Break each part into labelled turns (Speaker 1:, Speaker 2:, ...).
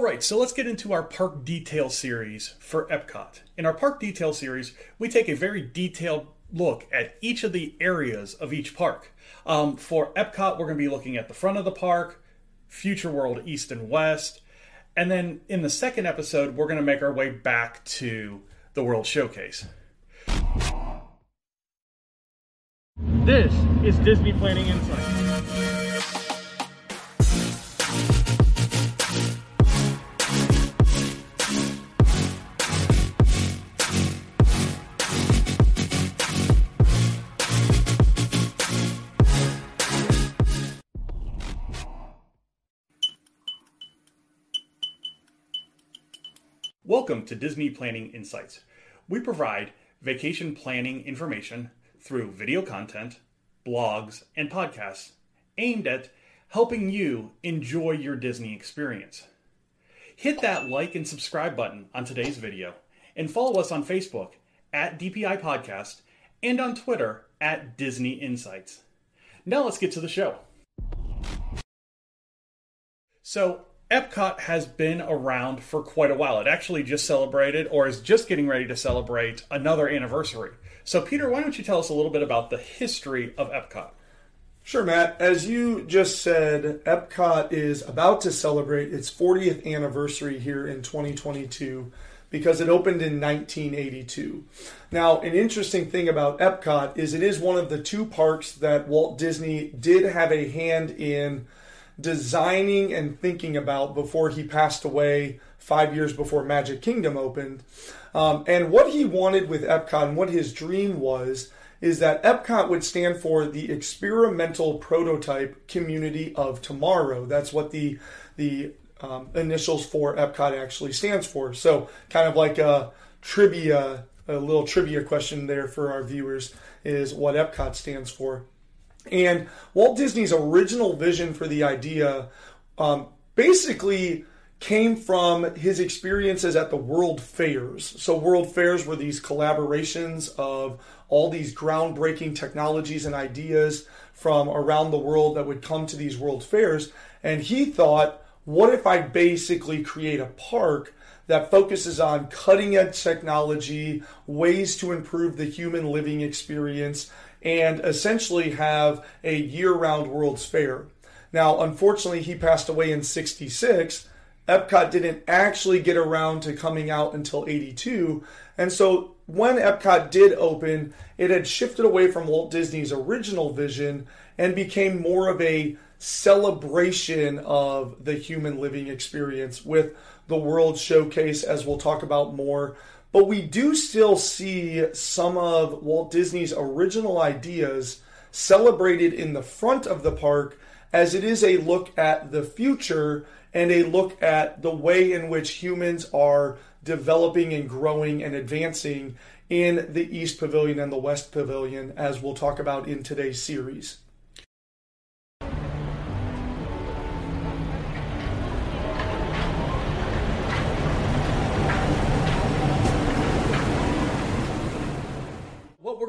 Speaker 1: All right, so let's get into our park detail series for Epcot. In our park detail series, we take a very detailed look at each of the areas of each park. Um, for Epcot, we're going to be looking at the front of the park, Future World East and West, and then in the second episode, we're going to make our way back to the World Showcase. This is Disney Planning Insights. Welcome to Disney Planning Insights. We provide vacation planning information through video content, blogs, and podcasts aimed at helping you enjoy your Disney experience. Hit that like and subscribe button on today's video and follow us on Facebook at DPI Podcast and on Twitter at Disney Insights. Now let's get to the show. So, Epcot has been around for quite a while. It actually just celebrated, or is just getting ready to celebrate, another anniversary. So, Peter, why don't you tell us a little bit about the history of Epcot?
Speaker 2: Sure, Matt. As you just said, Epcot is about to celebrate its 40th anniversary here in 2022 because it opened in 1982. Now, an interesting thing about Epcot is it is one of the two parks that Walt Disney did have a hand in designing and thinking about before he passed away five years before Magic Kingdom opened. Um, and what he wanted with Epcot and what his dream was is that Epcot would stand for the experimental prototype community of tomorrow. That's what the the um, initials for Epcot actually stands for. So, kind of like a trivia, a little trivia question there for our viewers is what Epcot stands for. And Walt Disney's original vision for the idea um, basically came from his experiences at the World Fairs. So, World Fairs were these collaborations of all these groundbreaking technologies and ideas from around the world that would come to these World Fairs. And he thought, what if I basically create a park that focuses on cutting edge technology, ways to improve the human living experience, and essentially have a year round World's Fair. Now, unfortunately, he passed away in 66. Epcot didn't actually get around to coming out until 82. And so when Epcot did open, it had shifted away from Walt Disney's original vision and became more of a celebration of the human living experience with the World Showcase, as we'll talk about more. But we do still see some of Walt Disney's original ideas celebrated in the front of the park, as it is a look at the future and a look at the way in which humans are developing and growing and advancing in the East Pavilion and the West Pavilion, as we'll talk about in today's series.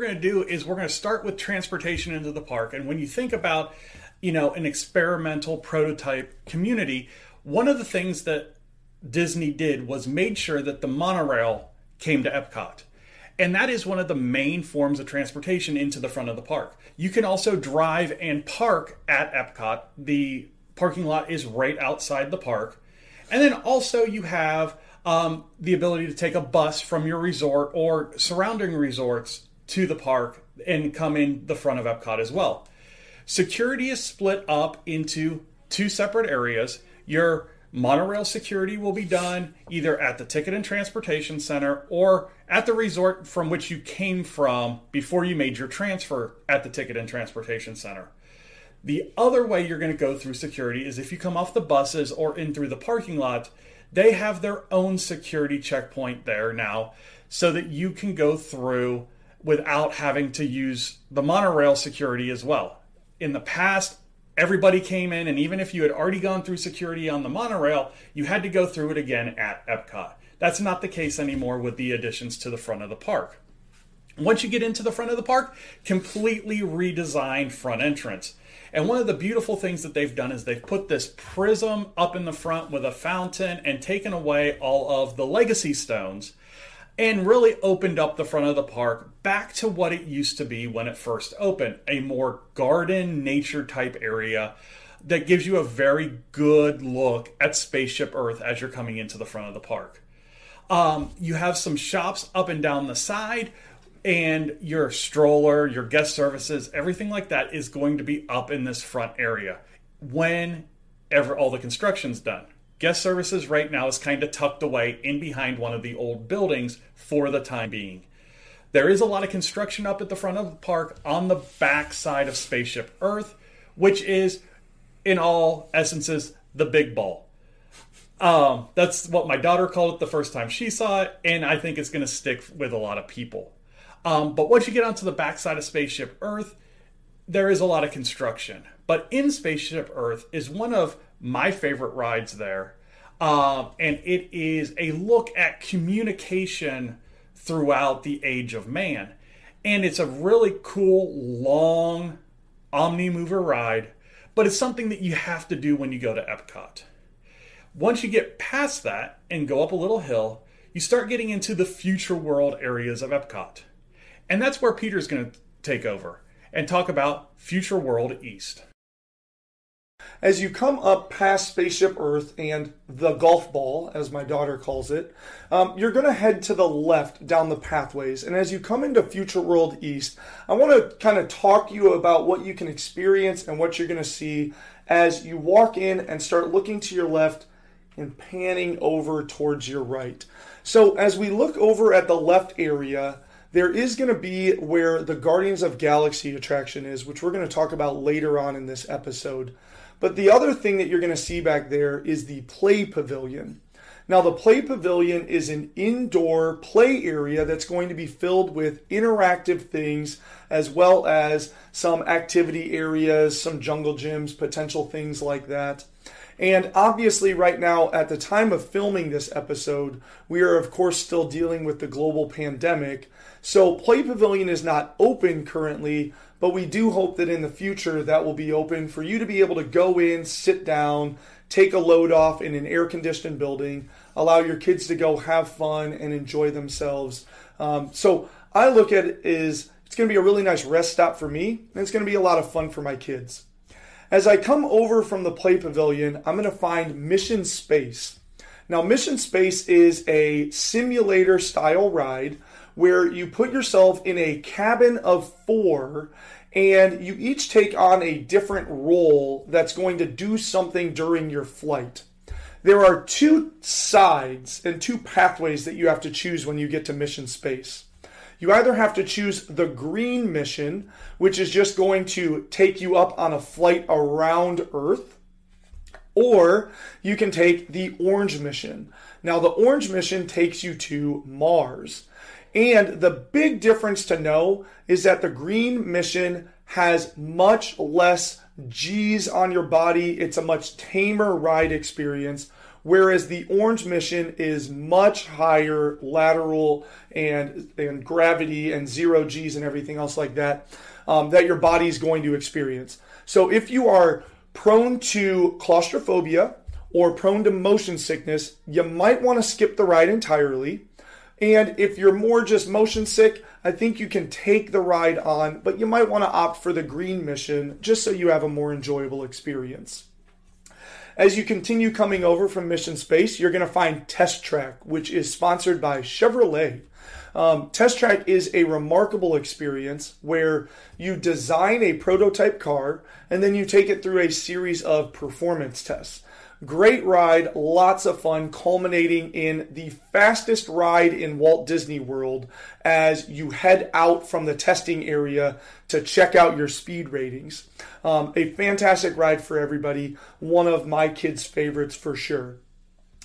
Speaker 1: We're going to do is we're going to start with transportation into the park. And when you think about, you know, an experimental prototype community, one of the things that Disney did was made sure that the monorail came to Epcot. And that is one of the main forms of transportation into the front of the park. You can also drive and park at Epcot. The parking lot is right outside the park. And then also you have um, the ability to take a bus from your resort or surrounding resorts to the park and come in the front of Epcot as well. Security is split up into two separate areas. Your monorail security will be done either at the Ticket and Transportation Center or at the resort from which you came from before you made your transfer at the Ticket and Transportation Center. The other way you're going to go through security is if you come off the buses or in through the parking lot, they have their own security checkpoint there now so that you can go through without having to use the monorail security as well. In the past, everybody came in, and even if you had already gone through security on the monorail, you had to go through it again at Epcot. That's not the case anymore with the additions to the front of the park. Once you get into the front of the park, completely redesigned front entrance. And one of the beautiful things that they've done is they've put this prism up in the front with a fountain and taken away all of the legacy stones and really opened up the front of the park back to what it used to be when it first opened a more garden nature type area that gives you a very good look at Spaceship Earth as you're coming into the front of the park. Um, you have some shops up and down the side, and your stroller, your guest services, everything like that is going to be up in this front area when ever all the construction's done. Guest services right now is kind of tucked away in behind one of the old buildings for the time being. There is a lot of construction up at the front of the park on the back side of Spaceship Earth, which is, in all essences, the big ball. Um, that's what my daughter called it the first time she saw it, and I think it's going to stick with a lot of people. Um, but once you get onto the backside of Spaceship Earth, there is a lot of construction. But in Spaceship Earth is one of my favorite rides there. Um, and it is a look at communication throughout the age of man. And it's a really cool, long Omni Mover ride, but it's something that you have to do when you go to Epcot. Once you get past that and go up a little hill, you start getting into the future world areas of Epcot. And that's where Peter's going to take over and talk about Future World East.
Speaker 2: As you come up past Spaceship Earth and the golf ball, as my daughter calls it, um, you're going to head to the left down the pathways. And as you come into Future World East, I want to kind of talk you about what you can experience and what you're going to see as you walk in and start looking to your left and panning over towards your right. So as we look over at the left area, there is going to be where the Guardians of Galaxy attraction is, which we're going to talk about later on in this episode. But the other thing that you're going to see back there is the Play Pavilion. Now, the Play Pavilion is an indoor play area that's going to be filled with interactive things as well as some activity areas, some jungle gyms, potential things like that. And obviously, right now, at the time of filming this episode, we are, of course, still dealing with the global pandemic. So, Play Pavilion is not open currently, but we do hope that in the future that will be open for you to be able to go in, sit down, take a load off in an air conditioned building, allow your kids to go have fun and enjoy themselves. Um, so, I look at it as it's going to be a really nice rest stop for me, and it's going to be a lot of fun for my kids. As I come over from the Play Pavilion, I'm going to find Mission Space. Now, Mission Space is a simulator style ride where you put yourself in a cabin of four and you each take on a different role that's going to do something during your flight. There are two sides and two pathways that you have to choose when you get to Mission Space you either have to choose the green mission, which is just going to take you up on a flight around Earth, or you can take the orange mission. Now, the orange mission takes you to Mars. And the big difference to know is that the green mission has much less G's on your body. It's a much tamer ride experience whereas the orange mission is much higher lateral and and gravity and zero g's and everything else like that um, that your body is going to experience so if you are prone to claustrophobia or prone to motion sickness you might want to skip the ride entirely and if you're more just motion sick I think you can take the ride on, but you might want to opt for the green mission just so you have a more enjoyable experience. As you continue coming over from Mission Space, you're going to find Test Track, which is sponsored by Chevrolet. Um, Test Track is a remarkable experience where you design a prototype car and then you take it through a series of performance tests. Great ride, lots of fun, culminating in the fastest ride in Walt Disney World as you head out from the testing area to check out your speed ratings. Um, a fantastic ride for everybody, one of my kids' favorites for sure.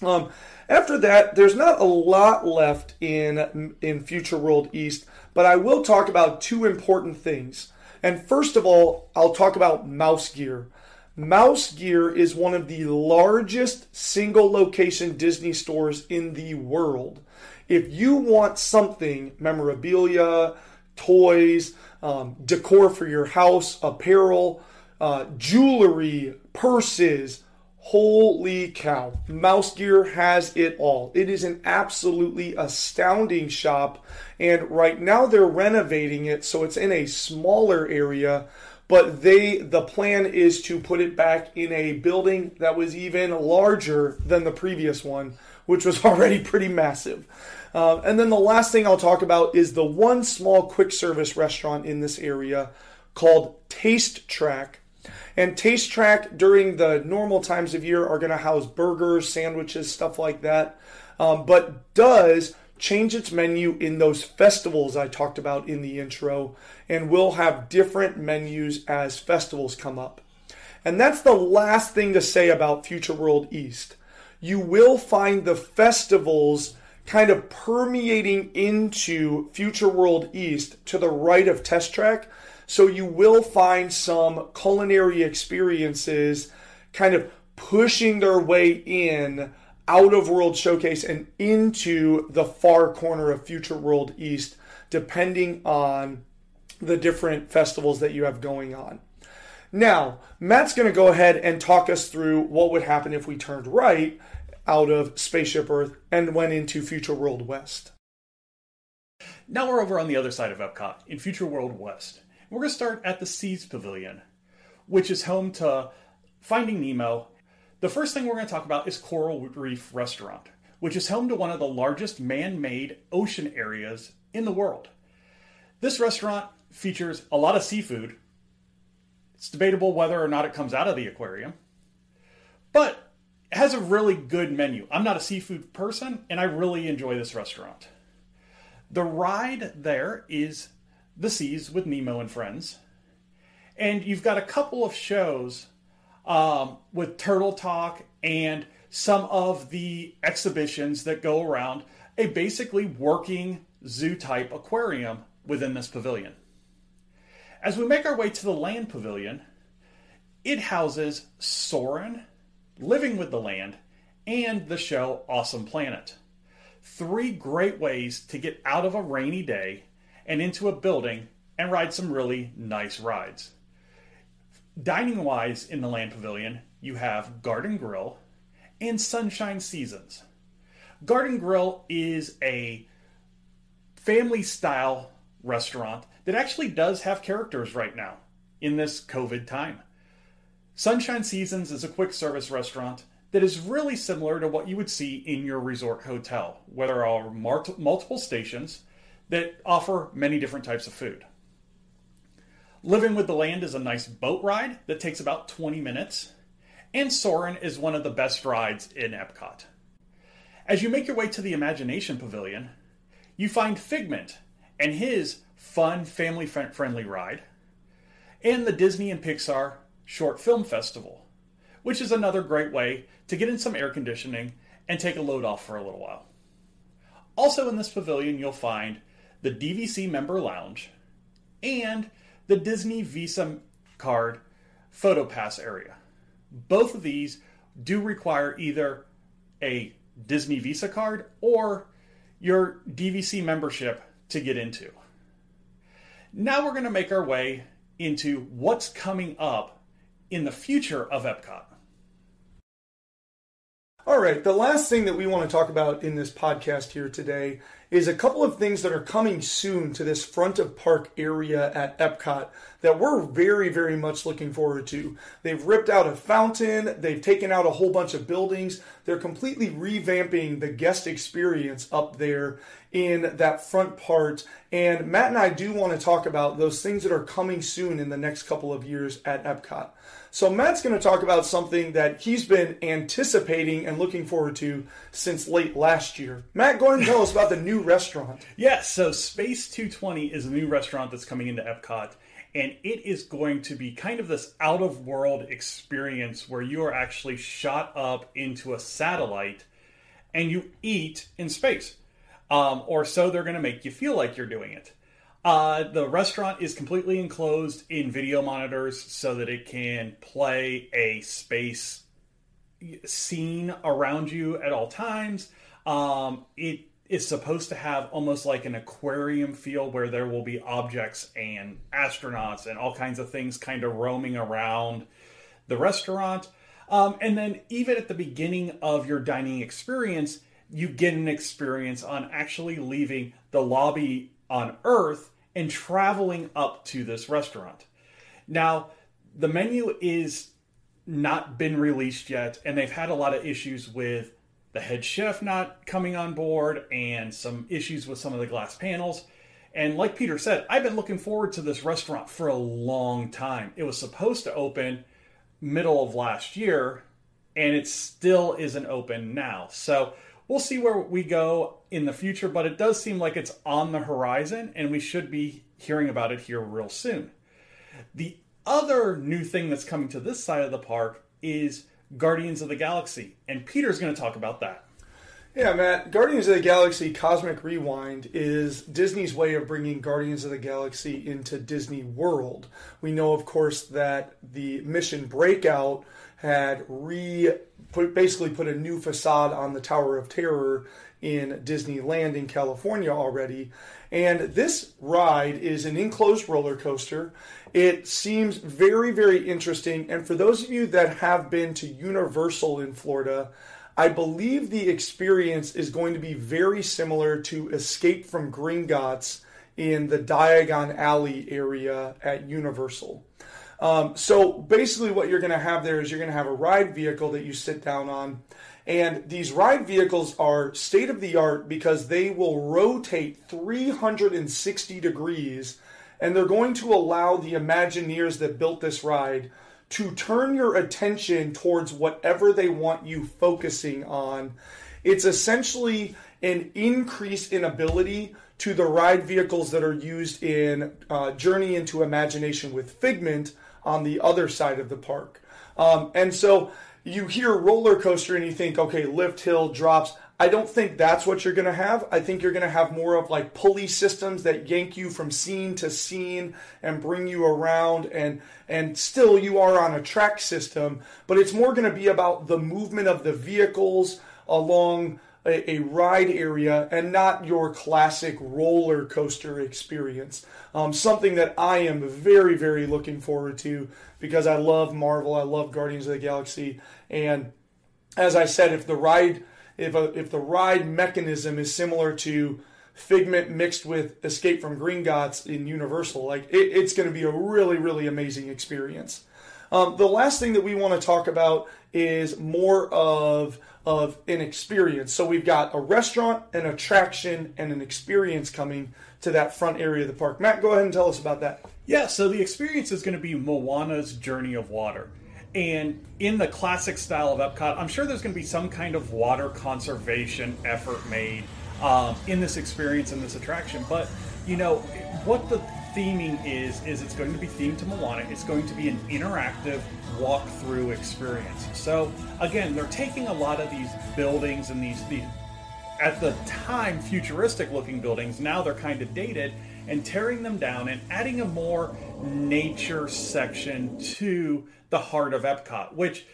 Speaker 2: Um, after that, there's not a lot left in in Future World East, but I will talk about two important things. And first of all, I'll talk about mouse gear. Mouse Gear is one of the largest single location Disney stores in the world. If you want something, memorabilia, toys, um, decor for your house, apparel, uh, jewelry, purses. Holy cow. Mouse Gear has it all. It is an absolutely astounding shop. And right now they're renovating it so it's in a smaller area. But they the plan is to put it back in a building that was even larger than the previous one, which was already pretty massive. Uh, and then the last thing I'll talk about is the one small quick service restaurant in this area called Taste Track. And Taste Track during the normal times of year are going to house burgers, sandwiches, stuff like that. Um, but does change its menu in those festivals I talked about in the intro, and we'll have different menus as festivals come up. And that's the last thing to say about Future World East. You will find the festivals kind of permeating into Future World East to the right of Test Track. So you will find some culinary experiences kind of pushing their way in out of World Showcase and into the far corner of Future World East, depending on the different festivals that you have going on. Now, Matt's going to go ahead and talk us through what would happen if we turned right out of Spaceship Earth and went into Future World West.
Speaker 1: Now we're over on the other side of Epcot in Future World West. We're going to start at the Seas Pavilion, which is home to Finding Nemo. The first thing we're going to talk about is Coral Reef Restaurant, which is home to one of the largest man made ocean areas in the world. This restaurant features a lot of seafood. It's debatable whether or not it comes out of the aquarium, but it has a really good menu. I'm not a seafood person, and I really enjoy this restaurant. The ride there is The Seas with Nemo and Friends. And you've got a couple of shows um, with Turtle Talk and some of the exhibitions that go around a basically working zoo type aquarium within this pavilion. As we make our way to the land pavilion, it houses Soarin', Living with the Land, and the show Awesome Planet. Three great ways to get out of a rainy day and into a building and ride some really nice rides. Dining wise in the Land Pavilion, you have Garden Grill and Sunshine Seasons. Garden Grill is a family style restaurant that actually does have characters right now in this COVID time. Sunshine Seasons is a quick service restaurant that is really similar to what you would see in your resort hotel, where there are multiple stations that offer many different types of food. Living with the Land is a nice boat ride that takes about 20 minutes, and Soarin' is one of the best rides in Epcot. As you make your way to the Imagination Pavilion, you find Figment and his fun, family friendly ride, and the Disney and Pixar Short Film Festival, which is another great way to get in some air conditioning and take a load off for a little while. Also in this pavilion, you'll find the DVC member lounge and the Disney Visa card photo pass area. Both of these do require either a Disney Visa card or your DVC membership to get into. Now we're going to make our way into what's coming up in the future of Epcot.
Speaker 2: All right, the last thing that we want to talk about in this podcast here today is a couple of things that are coming soon to this front of park area at Epcot that we're very, very much looking forward to. They've ripped out a fountain, they've taken out a whole bunch of buildings, they're completely revamping the guest experience up there in that front part. And Matt and I do want to talk about those things that are coming soon in the next couple of years at Epcot. So, Matt's going to talk about something that he's been anticipating and looking forward to since late last year. Matt, go ahead and tell us about the new restaurant.
Speaker 1: Yes, so Space 220 is a new restaurant that's coming into Epcot, and it is going to be kind of this out of world experience where you are actually shot up into a satellite and you eat in space. Um, or so they're going to make you feel like you're doing it. Uh, the restaurant is completely enclosed in video monitors so that it can play a space scene around you at all times. Um, it is supposed to have almost like an aquarium feel where there will be objects and astronauts and all kinds of things kind of roaming around the restaurant. Um, and then, even at the beginning of your dining experience, you get an experience on actually leaving the lobby on Earth and traveling up to this restaurant. Now, the menu is not been released yet, and they've had a lot of issues with the head chef not coming on board and some issues with some of the glass panels. And like Peter said, I've been looking forward to this restaurant for a long time. It was supposed to open middle of last year, and it still isn't open now. So we'll see where we go in the future, but it does seem like it's on the horizon, and we should be hearing about it here real soon. The other new thing that's coming to this side of the park is Guardians of the Galaxy, and Peter's going to talk about that.
Speaker 2: Yeah, Matt. Guardians of the Galaxy Cosmic Rewind is Disney's way of bringing Guardians of the Galaxy into Disney World. We know, of course, that the Mission Breakout had re put, basically put a new facade on the Tower of Terror in Disneyland in California already. And this ride is an enclosed roller coaster. It seems very, very interesting. And for those of you that have been to Universal in Florida, I believe the experience is going to be very similar to Escape from Gringotts in the Diagon Alley area at Universal. Um, so basically, what you're going to have there is you're going to have a ride vehicle that you sit down on. And these ride vehicles are state of the art because they will rotate 360 degrees and they're going to allow the Imagineers that built this ride to turn your attention towards whatever they want you focusing on. It's essentially an increase in ability to the ride vehicles that are used in uh, Journey into Imagination with Figment on the other side of the park. Um, and so you hear roller coaster and you think, okay, lift, hill, drops. I don't think that's what you're going to have. I think you're going to have more of like pulley systems that yank you from scene to scene and bring you around and and still you are on a track system, but it's more going to be about the movement of the vehicles along a, a ride area and not your classic roller coaster experience. Um, something that I am very very looking forward to because I love Marvel, I love Guardians of the Galaxy and as I said if the ride if a, if the ride mechanism is similar to Figment mixed with Escape from Green Gringotts in Universal, like it, it's going to be a really really amazing experience. Um, the last thing that we want to talk about is more of of an experience. So we've got a restaurant, an attraction, and an experience coming to that front area of the park. Matt, go ahead and tell us about that.
Speaker 1: Yeah, so the experience is going to be Moana's Journey of Water. And in the classic style of Epcot, I'm sure there's going to be some kind of water conservation effort made um, in this experience and this attraction. But you know what the theming is is it's going to be themed to Moana. It's going to be an interactive walk-through experience. So again, they're taking a lot of these buildings and these, these at the time futuristic looking buildings. Now they're kind of dated and tearing them down and adding a more nature section to the heart of Epcot, which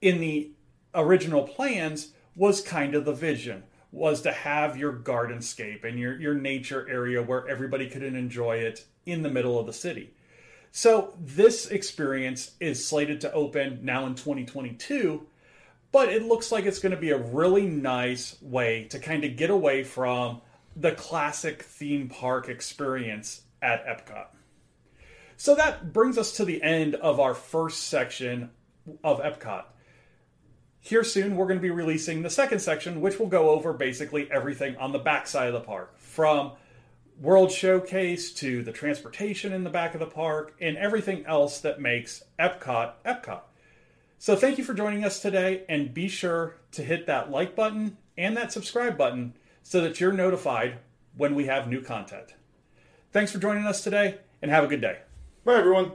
Speaker 1: in the original plans was kind of the vision was to have your gardenscape and your, your nature area where everybody could enjoy it in the middle of the city. So this experience is slated to open now in 2022, but it looks like it's going to be a really nice way to kind of get away from the classic theme park experience at Epcot. So that brings us to the end of our first section of Epcot. Here soon, we're going to be releasing the second section, which will go over basically everything on the back side of the park from World Showcase to the transportation in the back of the park and everything else that makes Epcot Epcot. So, thank you for joining us today, and be sure to hit that like button and that subscribe button so that you're notified when we have new content. Thanks for joining us today, and have a good day.
Speaker 2: Bye, everyone.